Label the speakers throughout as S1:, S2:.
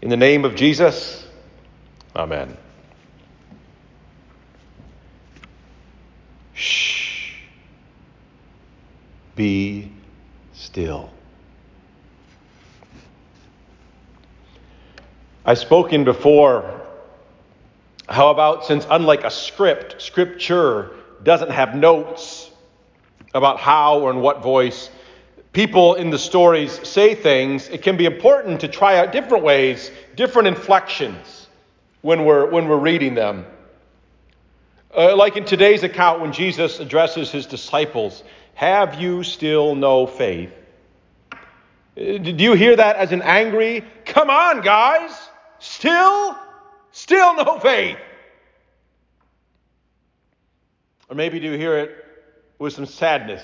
S1: In the name of Jesus, Amen. Shh. Be still. I've spoken before. How about since, unlike a script, scripture doesn't have notes about how or in what voice people in the stories say things, it can be important to try out different ways, different inflections when we're, when we're reading them. Uh, like in today's account, when Jesus addresses his disciples, Have you still no faith? Uh, do you hear that as an angry, Come on, guys, still, still no faith? Or maybe do you hear it with some sadness,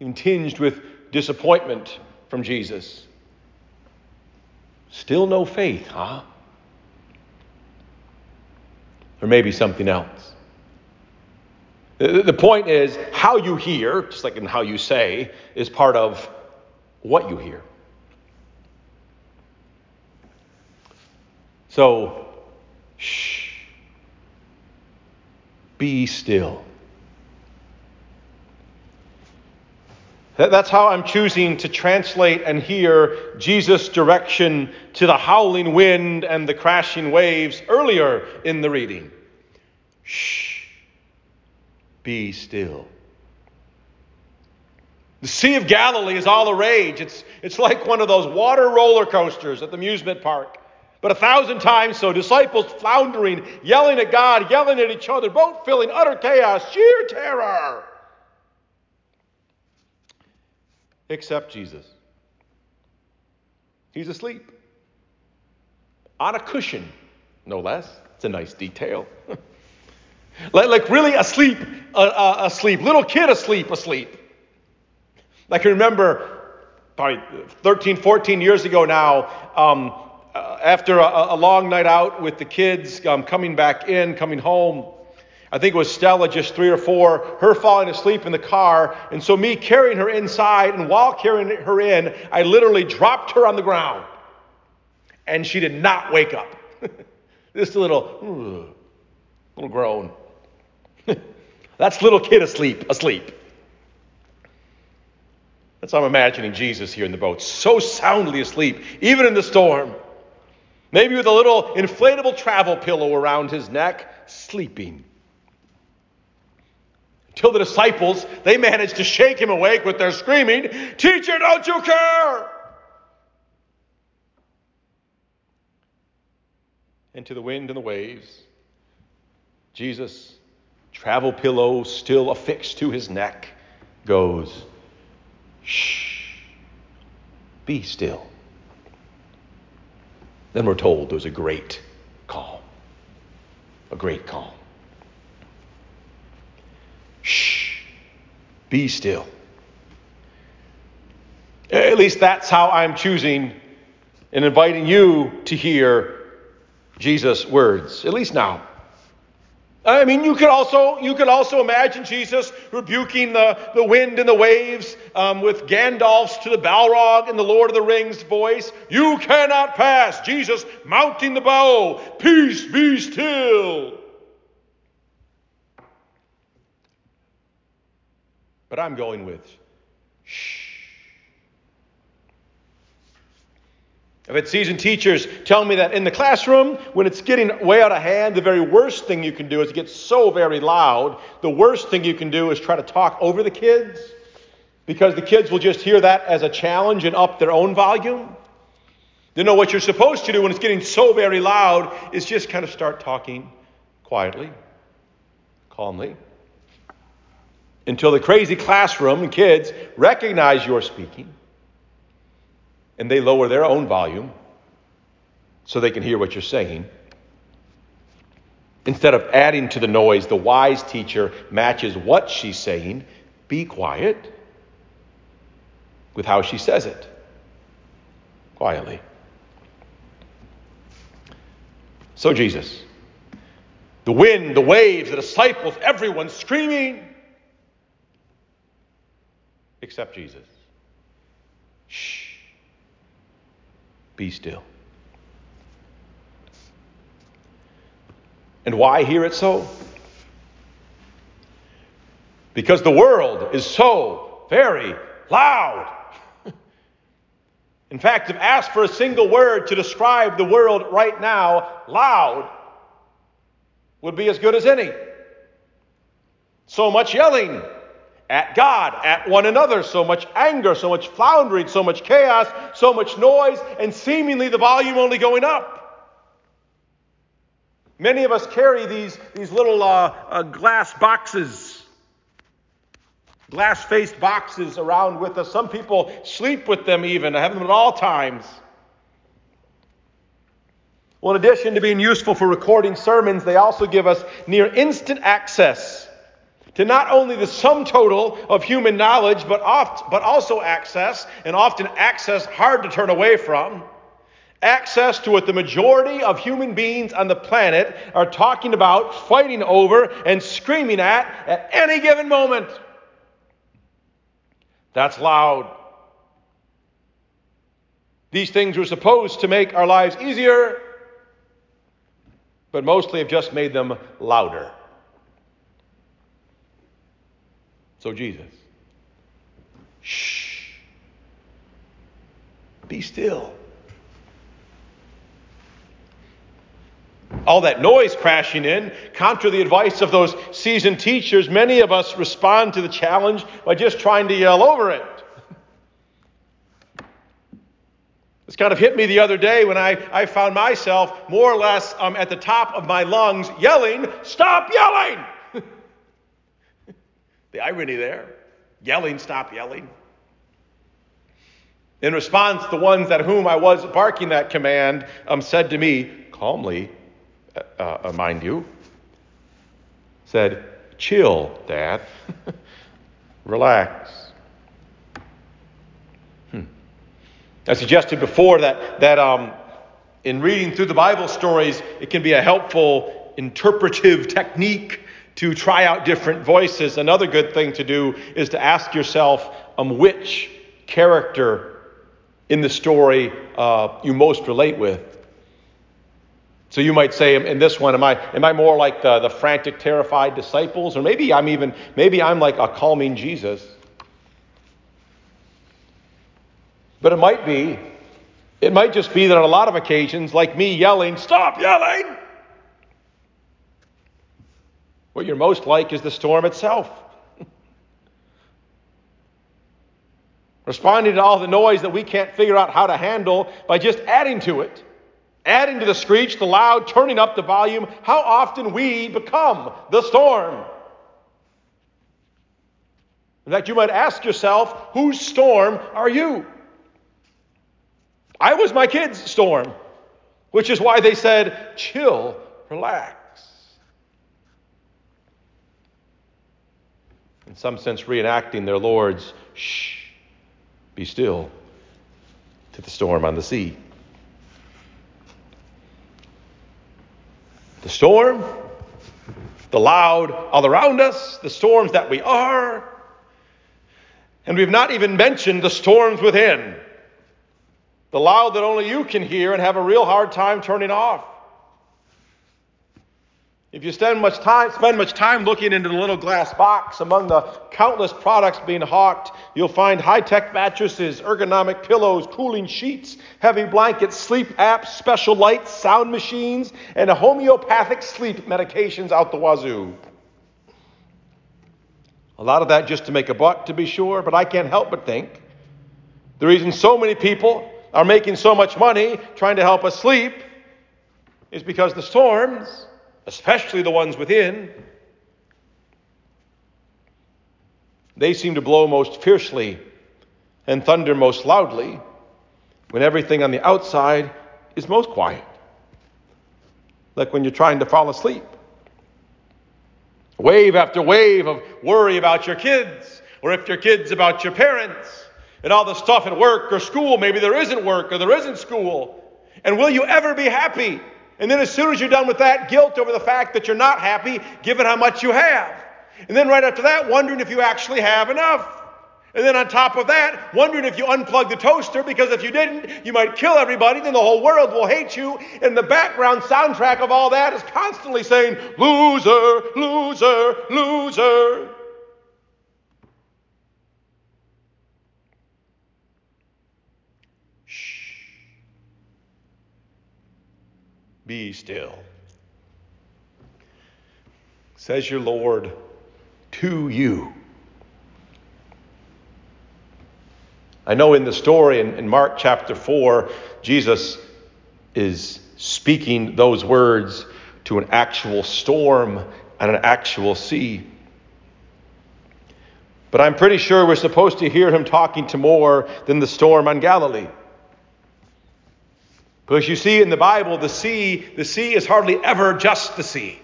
S1: even tinged with disappointment from Jesus? Still no faith, huh? Or maybe something else. The point is, how you hear, just like in how you say, is part of what you hear. So, shh. Be still. That's how I'm choosing to translate and hear Jesus' direction to the howling wind and the crashing waves earlier in the reading. Shh. Be still. The Sea of Galilee is all the rage. It's, it's like one of those water roller coasters at the amusement park. But a thousand times so, disciples floundering, yelling at God, yelling at each other, boat filling, utter chaos, sheer terror. Except Jesus. He's asleep. On a cushion, no less. It's a nice detail. like, like, really asleep, uh, uh, asleep. Little kid asleep, asleep. I can remember probably 13, 14 years ago now, um, uh, after a, a, long night out with the kids, um, coming back in, coming home. I think it was Stella, just three or four, her falling asleep in the car. And so, me carrying her inside, and while carrying her in, I literally dropped her on the ground. And she did not wake up. Just a little, little groan. That's little kid asleep, asleep. That's how I'm imagining Jesus here in the boat, so soundly asleep, even in the storm. Maybe with a little inflatable travel pillow around his neck, sleeping. Until the disciples, they managed to shake him awake with their screaming, Teacher, don't you care? And to the wind and the waves, Jesus, travel pillow still affixed to his neck, goes, Shh, be still. Then we're told there's a great calm. A great calm. Shh, be still. At least that's how I'm choosing and inviting you to hear Jesus' words, at least now. I mean, you could also you could also imagine Jesus rebuking the, the wind and the waves um, with Gandalf's to the Balrog in the Lord of the Rings voice. You cannot pass. Jesus mounting the bow. Peace, be still. But I'm going with shh. I've had seasoned teachers tell me that in the classroom, when it's getting way out of hand, the very worst thing you can do is get so very loud. The worst thing you can do is try to talk over the kids because the kids will just hear that as a challenge and up their own volume. You know what you're supposed to do when it's getting so very loud is just kind of start talking quietly, calmly, until the crazy classroom and kids recognize you're speaking and they lower their own volume so they can hear what you're saying. Instead of adding to the noise, the wise teacher matches what she's saying. Be quiet with how she says it. Quietly. So, Jesus, the wind, the waves, the disciples, everyone screaming, except Jesus. Shh. Be still. And why hear it so? Because the world is so very loud. In fact, if asked for a single word to describe the world right now, loud would be as good as any. So much yelling, at God, at one another, so much anger, so much floundering, so much chaos, so much noise, and seemingly the volume only going up. Many of us carry these, these little uh, uh, glass boxes, glass faced boxes around with us. Some people sleep with them even, I have them at all times. Well, in addition to being useful for recording sermons, they also give us near instant access to not only the sum total of human knowledge, but, oft, but also access, and often access hard to turn away from, access to what the majority of human beings on the planet are talking about, fighting over, and screaming at at any given moment. That's loud. These things were supposed to make our lives easier, but mostly have just made them louder. So, Jesus, shh, be still. All that noise crashing in, contra the advice of those seasoned teachers, many of us respond to the challenge by just trying to yell over it. This kind of hit me the other day when I, I found myself more or less um, at the top of my lungs yelling, Stop yelling! The irony there yelling, stop yelling. In response, the ones at whom I was barking that command um, said to me, calmly, uh, uh, mind you, said, Chill, Dad. Relax. Hmm. I suggested before that, that um, in reading through the Bible stories, it can be a helpful interpretive technique to try out different voices. Another good thing to do is to ask yourself um, which character in the story uh, you most relate with. So you might say in this one, am I, am I more like the, the frantic, terrified disciples? Or maybe I'm even, maybe I'm like a calming Jesus. But it might be, it might just be that on a lot of occasions, like me yelling, stop yelling, what you're most like is the storm itself. Responding to all the noise that we can't figure out how to handle by just adding to it, adding to the screech, the loud, turning up the volume, how often we become the storm. In fact, you might ask yourself, whose storm are you? I was my kids' storm, which is why they said, chill, relax. In some sense, reenacting their Lord's shh, be still to the storm on the sea. The storm, the loud all around us, the storms that we are. And we've not even mentioned the storms within. The loud that only you can hear and have a real hard time turning off. If you spend much time, spend much time looking into the little glass box among the countless products being hawked, you'll find high-tech mattresses, ergonomic pillows, cooling sheets, heavy blankets, sleep apps, special lights, sound machines, and homeopathic sleep medications out the wazoo. A lot of that just to make a buck, to be sure, but I can't help but think the reason so many people are making so much money trying to help us sleep is because the storms especially the ones within, they seem to blow most fiercely and thunder most loudly when everything on the outside is most quiet. Like when you're trying to fall asleep. Wave after wave of worry about your kids, or if your kids about your parents, and all the stuff at work or school. Maybe there isn't work or there isn't school. And will you ever be happy? And then as soon as you're done with that, guilt over the fact that you're not happy given how much you have. And then right after that, wondering if you actually have enough. And then on top of that, wondering if you unplug the toaster because if you didn't, you might kill everybody, then the whole world will hate you. And the background soundtrack of all that is constantly saying, loser, loser, loser. Be still. Says your Lord to you. I know in the story in, in Mark chapter 4, Jesus is speaking those words to an actual storm and an actual sea. But I'm pretty sure we're supposed to hear him talking to more than the storm on Galilee. Because you see in the Bible, the sea, the sea is hardly ever just the sea.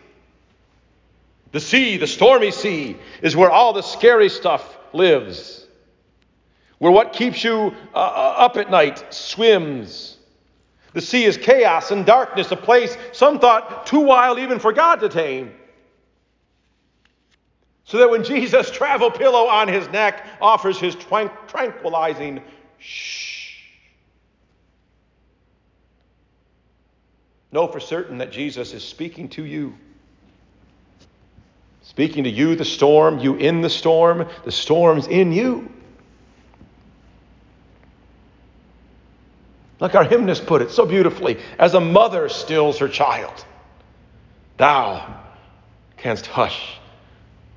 S1: The sea, the stormy sea, is where all the scary stuff lives where what keeps you uh, uh, up at night swims. The sea is chaos and darkness, a place some thought too wild even for God to tame. So that when Jesus' travel pillow on his neck offers his tranquilizing shh, know for certain that Jesus is speaking to you. Speaking to you, the storm, you in the storm, the storm's in you. Like our hymnist put it so beautifully, as a mother stills her child, thou canst hush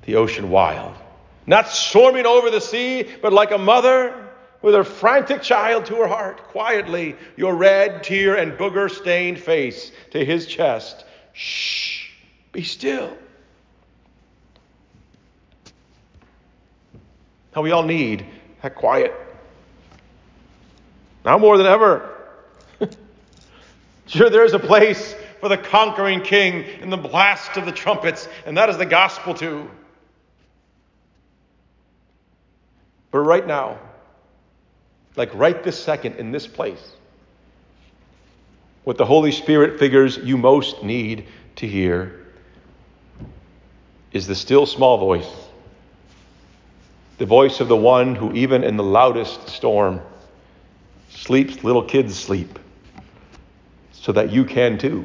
S1: the ocean wild. Not storming over the sea, but like a mother with her frantic child to her heart, quietly, your red, tear, and booger stained face to his chest. Shh, be still. How we all need that quiet now more than ever. sure, there is a place for the conquering king in the blast of the trumpets, and that is the gospel too. But right now, like right this second in this place, what the Holy Spirit figures you most need to hear is the still small voice, the voice of the one who, even in the loudest storm, sleeps, little kids sleep, so that you can too,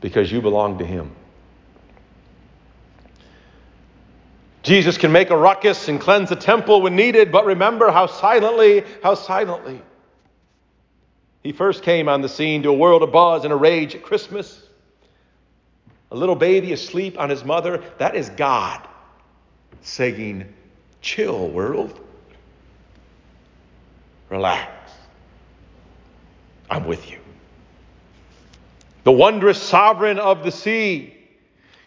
S1: because you belong to Him. Jesus can make a ruckus and cleanse the temple when needed, but remember how silently, how silently. He first came on the scene to a world of buzz and a rage at Christmas. A little baby asleep on his mother, that is God saying, Chill, world. Relax. I'm with you. The wondrous sovereign of the sea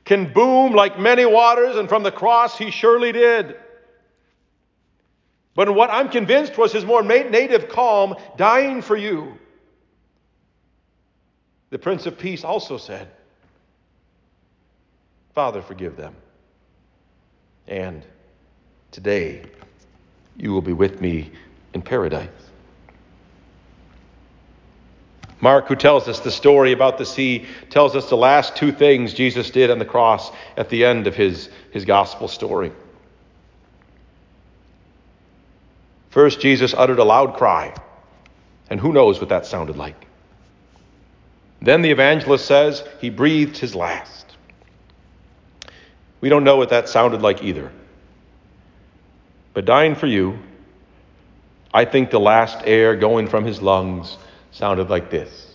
S1: can boom like many waters, and from the cross he surely did. But in what I'm convinced was his more native calm, dying for you. The Prince of Peace also said, Father, forgive them. And today you will be with me in paradise. Mark, who tells us the story about the sea, tells us the last two things Jesus did on the cross at the end of his, his gospel story. First, Jesus uttered a loud cry, and who knows what that sounded like. Then the evangelist says he breathed his last. We don't know what that sounded like either. But dying for you, I think the last air going from his lungs sounded like this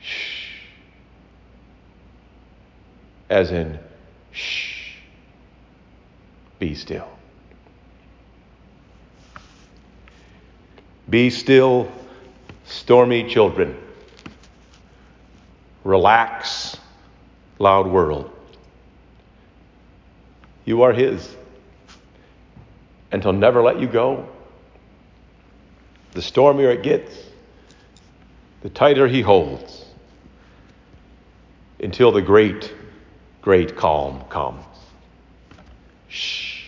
S1: shh. As in, shh, be still. Be still, stormy children. Relax, loud world. You are His, and He'll never let you go. The stormier it gets, the tighter he holds until the great, great calm comes. Shh.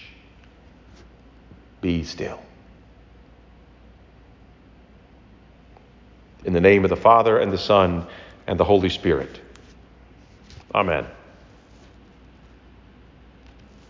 S1: Be still. In the name of the Father, and the Son, and the Holy Spirit. Amen.